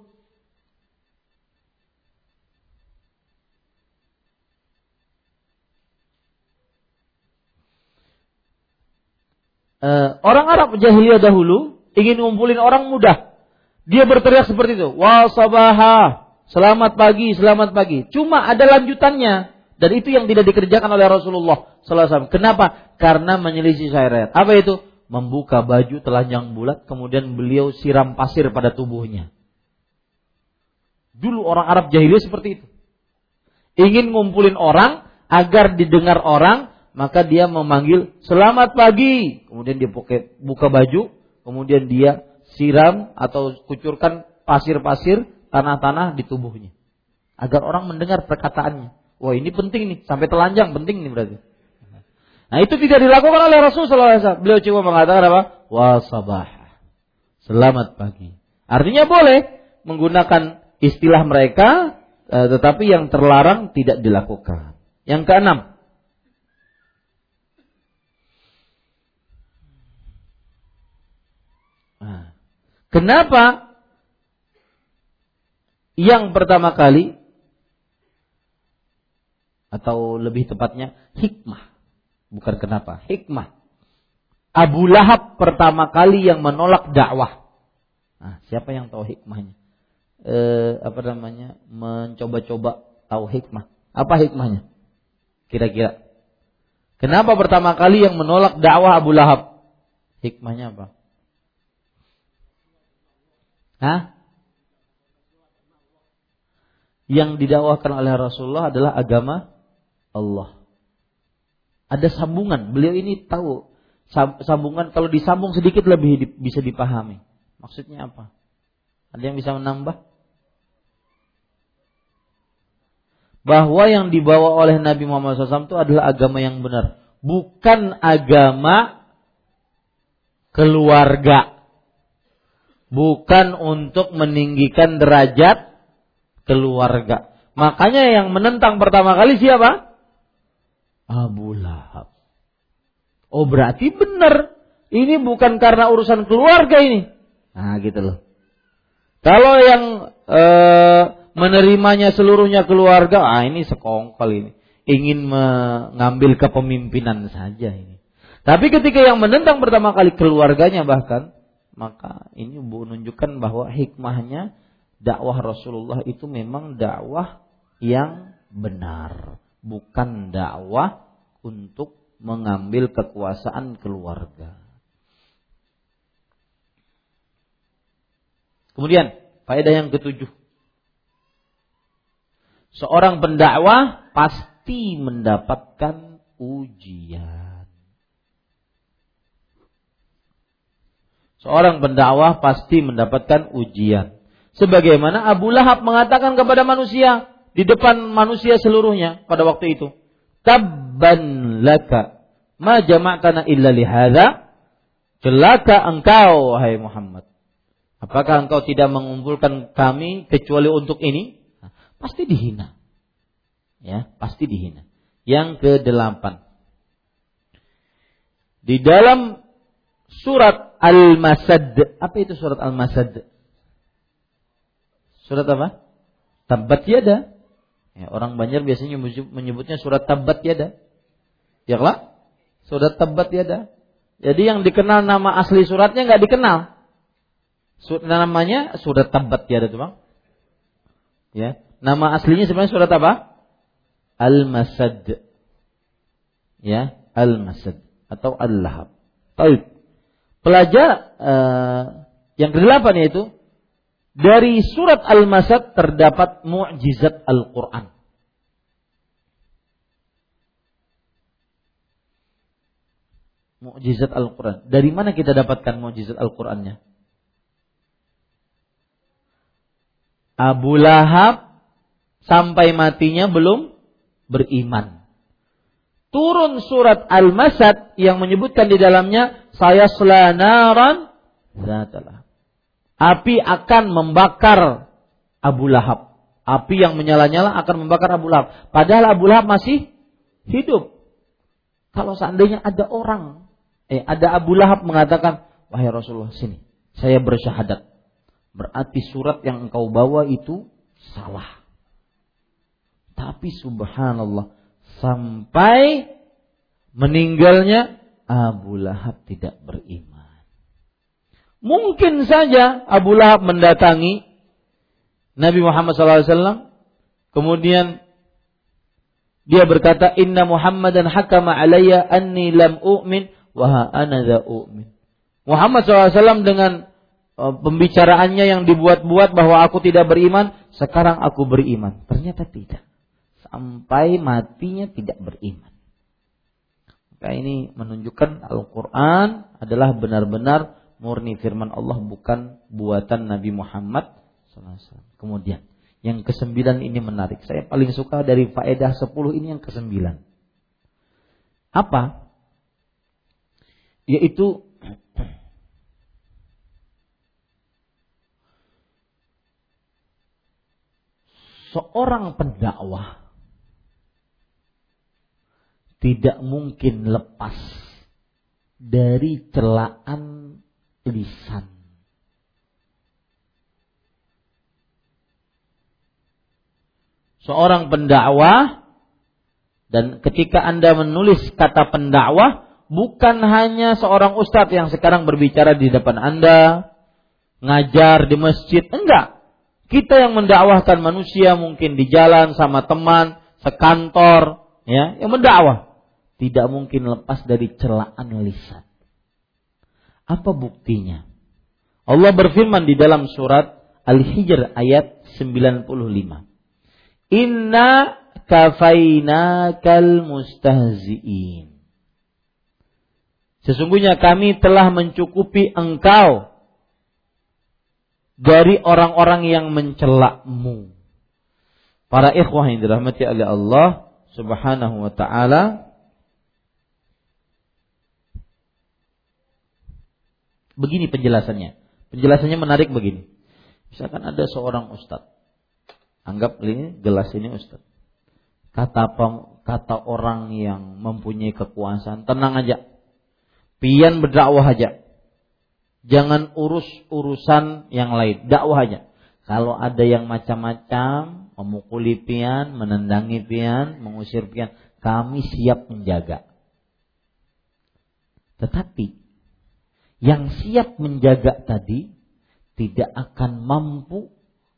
Uh, orang Arab jahiliyah dahulu ingin ngumpulin orang mudah. Dia berteriak seperti itu, "Wa sabaha, selamat pagi, selamat pagi." Cuma ada lanjutannya dan itu yang tidak dikerjakan oleh Rasulullah sallallahu Kenapa? Karena menyelisih syariat. Apa itu? membuka baju telanjang bulat kemudian beliau siram pasir pada tubuhnya. Dulu orang Arab jahiliyah seperti itu. Ingin ngumpulin orang agar didengar orang, maka dia memanggil selamat pagi. Kemudian dia buka baju, kemudian dia siram atau kucurkan pasir-pasir tanah-tanah di tubuhnya. Agar orang mendengar perkataannya. Wah ini penting nih, sampai telanjang penting nih berarti. Nah itu tidak dilakukan oleh Rasulullah SAW. Beliau cuma mengatakan apa? Wasabah. Selamat pagi. Artinya boleh menggunakan istilah mereka, eh, tetapi yang terlarang tidak dilakukan. Yang keenam. Nah, kenapa yang pertama kali atau lebih tepatnya hikmah Bukan kenapa, hikmah. Abu Lahab pertama kali yang menolak dakwah. Nah, siapa yang tahu hikmahnya? E, apa namanya? Mencoba-coba tahu hikmah. Apa hikmahnya? Kira-kira. Kenapa pertama kali yang menolak dakwah Abu Lahab? Hikmahnya apa? Hah? yang didakwakan oleh Rasulullah adalah agama Allah. Ada sambungan. Beliau ini tahu sambungan kalau disambung sedikit lebih bisa dipahami. Maksudnya apa? Ada yang bisa menambah? Bahwa yang dibawa oleh Nabi Muhammad SAW itu adalah agama yang benar. Bukan agama keluarga. Bukan untuk meninggikan derajat keluarga. Makanya yang menentang pertama kali siapa? Abu Lahab. Oh berarti benar. Ini bukan karena urusan keluarga ini. Nah gitu loh. Kalau yang e, menerimanya seluruhnya keluarga, ah ini sekongkol ini. Ingin mengambil kepemimpinan saja ini. Tapi ketika yang menentang pertama kali keluarganya bahkan, maka ini menunjukkan bahwa hikmahnya dakwah Rasulullah itu memang dakwah yang benar, bukan dakwah untuk mengambil kekuasaan keluarga. Kemudian, faedah yang ketujuh. Seorang pendakwah pasti mendapatkan ujian. Seorang pendakwah pasti mendapatkan ujian. Sebagaimana Abu Lahab mengatakan kepada manusia di depan manusia seluruhnya pada waktu itu, "Tabban laka ma jama'tana illa lihada?" Celaka engkau wahai Muhammad. Apakah engkau tidak mengumpulkan kami kecuali untuk ini? Pasti dihina. Ya, pasti dihina. Yang kedelapan. Di dalam surat Al-Masad. Apa itu surat Al-Masad? Surat apa? Tabat yada. Ya, orang Banjar biasanya menyebutnya surat tabat yada. Ya lah? Surat tabat yada. Jadi yang dikenal nama asli suratnya nggak dikenal. Namanya surat tabat yada tuh bang. Ya, nama aslinya sebenarnya surat apa? Al-Masad. Ya, Al-Masad atau Al-Lahab. Taib. Pelajar uh, yang kedelapan yaitu dari surat Al-Masad terdapat mukjizat Al-Quran. Mukjizat Al-Quran. Dari mana kita dapatkan mukjizat Al-Qurannya? Abu Lahab sampai matinya belum beriman. Turun surat Al-Masad yang menyebutkan di dalamnya saya selanaran zatalah api akan membakar Abu Lahab. Api yang menyala-nyala akan membakar Abu Lahab. Padahal Abu Lahab masih hidup. Kalau seandainya ada orang, eh ada Abu Lahab mengatakan, wahai Rasulullah sini, saya bersyahadat. Berarti surat yang engkau bawa itu salah. Tapi subhanallah, sampai meninggalnya Abu Lahab tidak beriman. Mungkin saja Abu Lahab mendatangi Nabi Muhammad SAW. Kemudian dia berkata, Inna Muhammadan hakama alayya anni lam u'min wa ana dha u'min. Muhammad SAW dengan uh, pembicaraannya yang dibuat-buat bahwa aku tidak beriman, sekarang aku beriman. Ternyata tidak. Sampai matinya tidak beriman. Maka ini menunjukkan Al-Quran adalah benar-benar murni firman Allah bukan buatan Nabi Muhammad. Kemudian yang kesembilan ini menarik. Saya paling suka dari faedah sepuluh ini yang kesembilan. Apa? Yaitu seorang pendakwah tidak mungkin lepas dari celaan lisan. Seorang pendakwah dan ketika Anda menulis kata pendakwah bukan hanya seorang ustadz yang sekarang berbicara di depan Anda, ngajar di masjid, enggak. Kita yang mendakwahkan manusia mungkin di jalan sama teman, sekantor, ya, yang mendakwah tidak mungkin lepas dari celaan lisan. Apa buktinya? Allah berfirman di dalam surat Al-Hijr ayat 95. Inna kafainakal mustahzi'in. Sesungguhnya kami telah mencukupi engkau dari orang-orang yang mencelakmu. Para ikhwah yang dirahmati oleh Allah Subhanahu wa taala Begini penjelasannya. Penjelasannya menarik begini. Misalkan ada seorang ustadz. Anggap ini gelas ini ustadz. Kata kata orang yang mempunyai kekuasaan, tenang aja. Pian berdakwah aja. Jangan urus urusan yang lain, dakwah aja. Kalau ada yang macam-macam, memukuli pian, menendangi pian, mengusir pian, kami siap menjaga. Tetapi yang siap menjaga tadi tidak akan mampu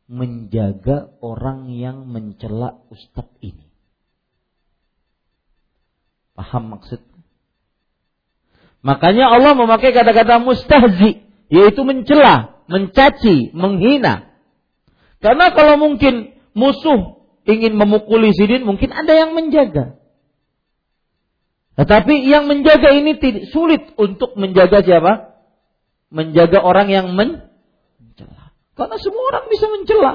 menjaga orang yang mencela ustadz ini. Paham maksud? Makanya Allah memakai kata-kata mustahzi, yaitu mencela, mencaci, menghina. Karena kalau mungkin musuh ingin memukuli sidin, mungkin ada yang menjaga. Tetapi yang menjaga ini sulit untuk menjaga siapa? Menjaga orang yang mencela. Karena semua orang bisa mencela.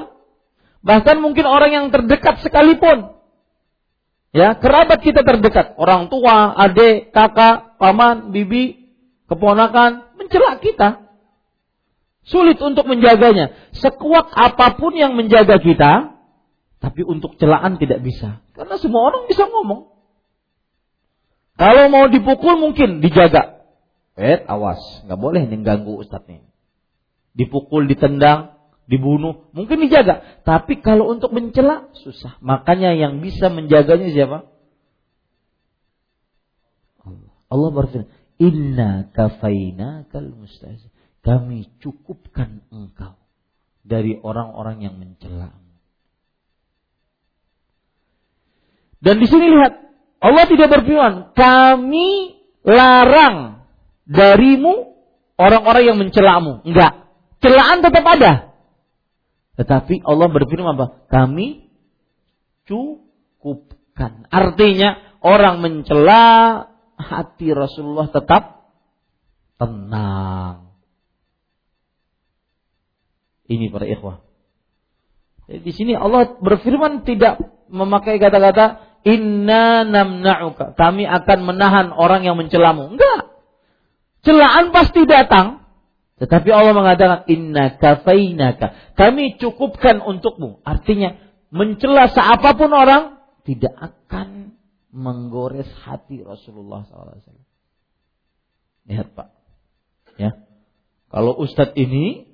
Bahkan mungkin orang yang terdekat sekalipun. Ya, kerabat kita terdekat, orang tua, adik, kakak, paman, bibi, keponakan mencela kita. Sulit untuk menjaganya. Sekuat apa pun yang menjaga kita, tapi untuk celaan tidak bisa. Karena semua orang bisa ngomong. Kalau mau dipukul mungkin dijaga. Eh, awas, nggak boleh mengganggu ustadznya. Dipukul, ditendang, dibunuh, mungkin dijaga. Tapi kalau untuk mencela susah. Makanya yang bisa menjaganya siapa? Allah. Allah berfirman, Inna kafaina kal. Kami cukupkan engkau dari orang-orang yang mencela. Dan di sini lihat, Allah tidak berfirman, kami larang darimu orang-orang yang mencelamu. Enggak. Celaan tetap ada. Tetapi Allah berfirman apa? Kami cukupkan. Artinya orang mencela hati Rasulullah tetap tenang. Ini para ikhwah. Jadi di sini Allah berfirman tidak memakai kata-kata inna namna'uka. Kami akan menahan orang yang mencelamu. Enggak. Celaan pasti datang. Tetapi Allah mengatakan inna kafainaka. Kami cukupkan untukmu. Artinya mencela siapa pun orang tidak akan menggores hati Rasulullah SAW. Lihat Pak. Ya. Kalau Ustadz ini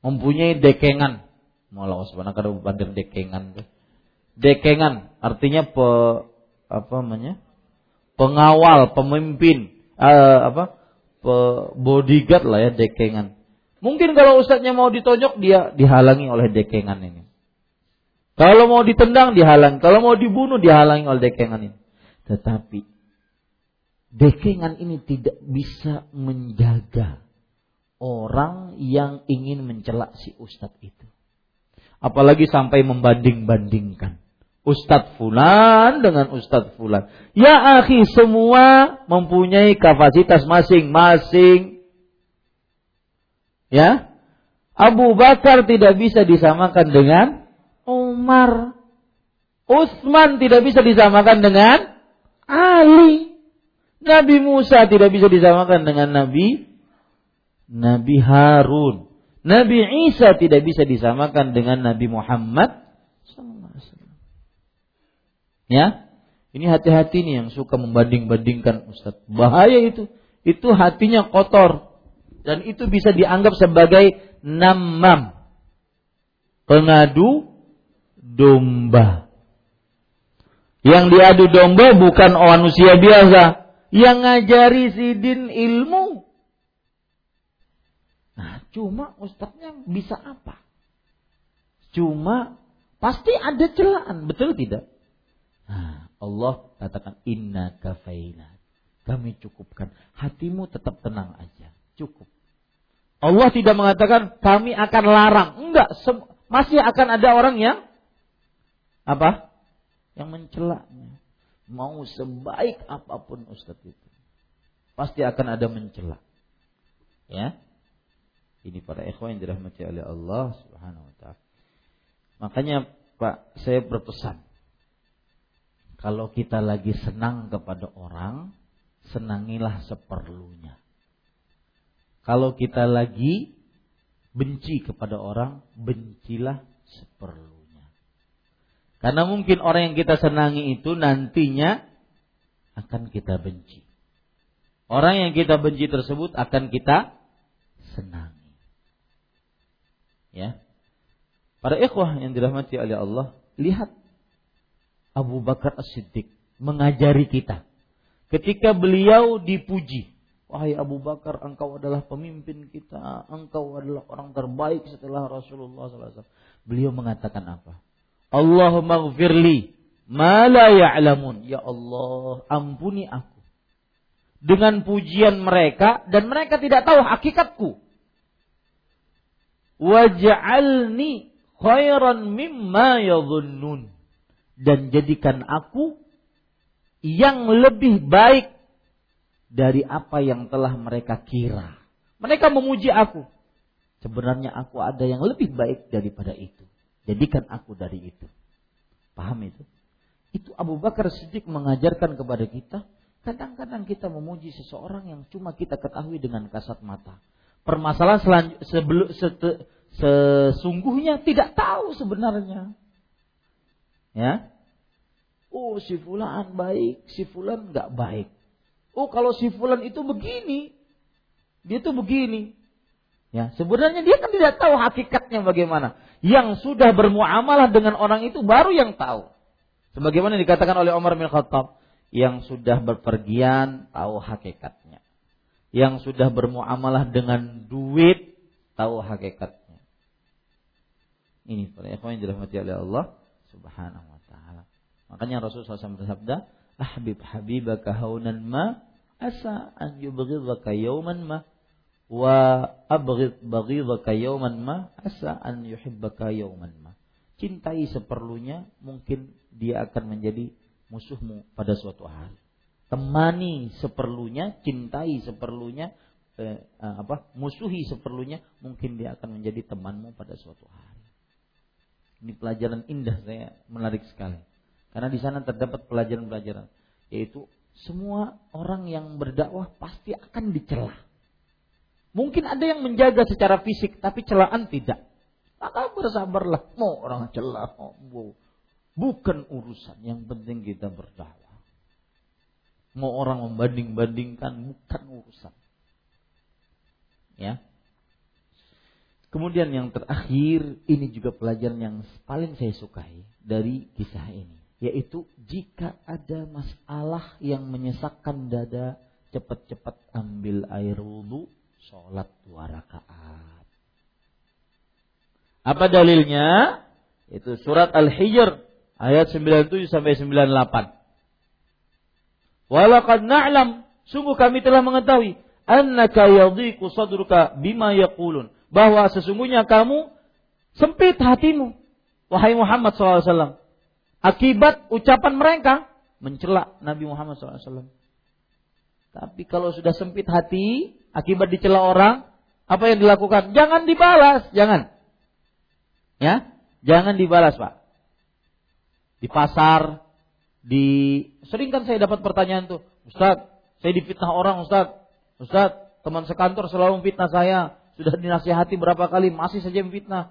mempunyai dekengan. Malah sebenarnya kalau bandar dekengan. Dekengan artinya pe, apa namanya? Pengawal, pemimpin, uh, apa? Bodyguard lah ya dekengan. Mungkin kalau ustadznya mau ditonjok dia dihalangi oleh dekengan ini. Kalau mau ditendang dihalang, kalau mau dibunuh dihalangi oleh dekengan ini. Tetapi dekengan ini tidak bisa menjaga orang yang ingin mencelak si ustadz itu. Apalagi sampai membanding-bandingkan. Ustadz Fulan dengan Ustadz Fulan. Ya akhi semua mempunyai kapasitas masing-masing. Ya. Abu Bakar tidak bisa disamakan dengan Umar. Utsman tidak bisa disamakan dengan Ali. Nabi Musa tidak bisa disamakan dengan Nabi Nabi Harun. Nabi Isa tidak bisa disamakan dengan Nabi Muhammad Ya. Ini hati-hati nih yang suka membanding-bandingkan Ustaz. Bahaya itu. Itu hatinya kotor. Dan itu bisa dianggap sebagai namam. Pengadu domba. Yang diadu domba bukan manusia biasa. Yang ngajari sidin ilmu. Nah, cuma ustadznya bisa apa? Cuma pasti ada celaan, betul tidak? Allah katakan inna kafaina. Kami cukupkan. Hatimu tetap tenang aja. Cukup. Allah tidak mengatakan kami akan larang. Enggak. Masih akan ada orang yang apa? Yang mencelaknya. Mau sebaik apa pun Ustadz itu. Pasti akan ada mencela. Ya. Ini para ikhwan yang dirahmati oleh Allah Subhanahu wa taala. Makanya Pak, saya berpesan. Kalau kita lagi senang kepada orang, senangilah seperlunya. Kalau kita lagi benci kepada orang, bencilah seperlunya. Karena mungkin orang yang kita senangi itu nantinya akan kita benci. Orang yang kita benci tersebut akan kita senangi. Ya. Para ikhwah yang dirahmati oleh Allah, lihat Abu Bakar As-Siddiq mengajari kita. Ketika beliau dipuji, wahai Abu Bakar, engkau adalah pemimpin kita, engkau adalah orang terbaik setelah Rasulullah SAW. Beliau mengatakan apa? Allahumma gfirli ma la ya'lamun. Ya Allah, ampuni aku. Dengan pujian mereka dan mereka tidak tahu hakikatku. Waj'alni khairan mimma yadhunnun. Dan jadikan aku yang lebih baik dari apa yang telah mereka kira. Mereka memuji aku. Sebenarnya aku ada yang lebih baik daripada itu. Jadikan aku dari itu. Paham itu? Itu Abu Bakar Siddiq mengajarkan kepada kita. Kadang-kadang kita memuji seseorang yang cuma kita ketahui dengan kasat mata. Permasalahan selanjut, sebelum, sesungguhnya tidak tahu sebenarnya. Ya, Oh si fulan baik, si fulan nggak baik. Oh kalau si fulan itu begini, dia tuh begini. Ya, sebenarnya dia kan tidak tahu hakikatnya bagaimana. Yang sudah bermuamalah dengan orang itu baru yang tahu. Sebagaimana dikatakan oleh Umar bin Khattab, yang sudah berpergian tahu hakikatnya. Yang sudah bermuamalah dengan duit tahu hakikatnya. Ini para ikhwan yang dirahmati oleh Allah Subhanahu. Makanya Rasulullah SAW bersabda, "Ahbib habibaka haunan ma asa an yubghidhaka yawman ma wa abghid baghidhaka yawman ma asa an yuhibbaka yawman ma." Cintai seperlunya, mungkin dia akan menjadi musuhmu pada suatu hari. Temani seperlunya, cintai seperlunya, eh, eh, apa? Musuhi seperlunya, mungkin dia akan menjadi temanmu pada suatu hari. Ini pelajaran indah saya menarik sekali. Karena di sana terdapat pelajaran-pelajaran yaitu semua orang yang berdakwah pasti akan dicela. Mungkin ada yang menjaga secara fisik tapi celaan tidak. Maka bersabarlah. Mau orang celah, mau bukan urusan. Yang penting kita berdakwah. Mau orang membanding-bandingkan bukan urusan. Ya. Kemudian yang terakhir ini juga pelajaran yang paling saya sukai dari kisah ini yaitu jika ada masalah yang menyesakkan dada cepat-cepat ambil air wudhu sholat dua rakaat. Apa dalilnya? Itu surat al-hijr ayat 97 sampai 98 walaqad na'lam sungguh kami telah mengetahui annaka yadhiqu sadruka bima yaqulun. Bahwa sesungguhnya kamu sempit hatimu wahai Muhammad SAW Akibat ucapan mereka mencela Nabi Muhammad SAW. Tapi kalau sudah sempit hati, akibat dicela orang, apa yang dilakukan? Jangan dibalas, jangan. Ya, jangan dibalas, Pak. Di pasar, di sering kan saya dapat pertanyaan tuh, Ustaz, saya difitnah orang, Ustaz. Ustaz, teman sekantor selalu memfitnah saya, sudah dinasihati berapa kali, masih saja memfitnah.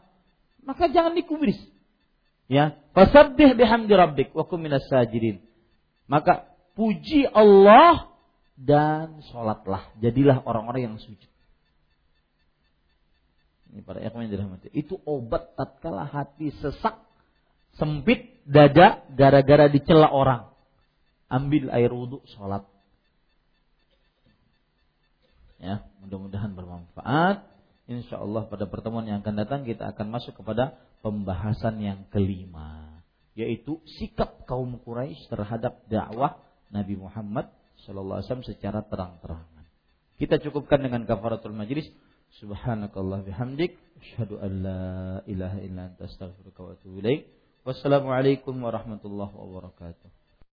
Maka jangan dikubris. Ya, fasabbih bihamdi rabbik wa kum minas sajidin. Maka puji Allah dan sholatlah. Jadilah orang-orang yang sujud. Ini para ikhwan yang dirahmati. Itu obat tatkala hati sesak, sempit dada gara-gara dicela orang. Ambil air wudhu, sholat. Ya, mudah-mudahan bermanfaat. Insya Allah pada pertemuan yang akan datang kita akan masuk kepada pembahasan yang kelima yaitu sikap kaum Quraisy terhadap dakwah Nabi Muhammad sallallahu alaihi wasallam secara terang-terangan. Kita cukupkan dengan kafaratul majlis. Subhanakallah bihamdik asyhadu an la ilaha illa anta astaghfiruka wa atubu ilaik. Wassalamualaikum warahmatullahi wabarakatuh.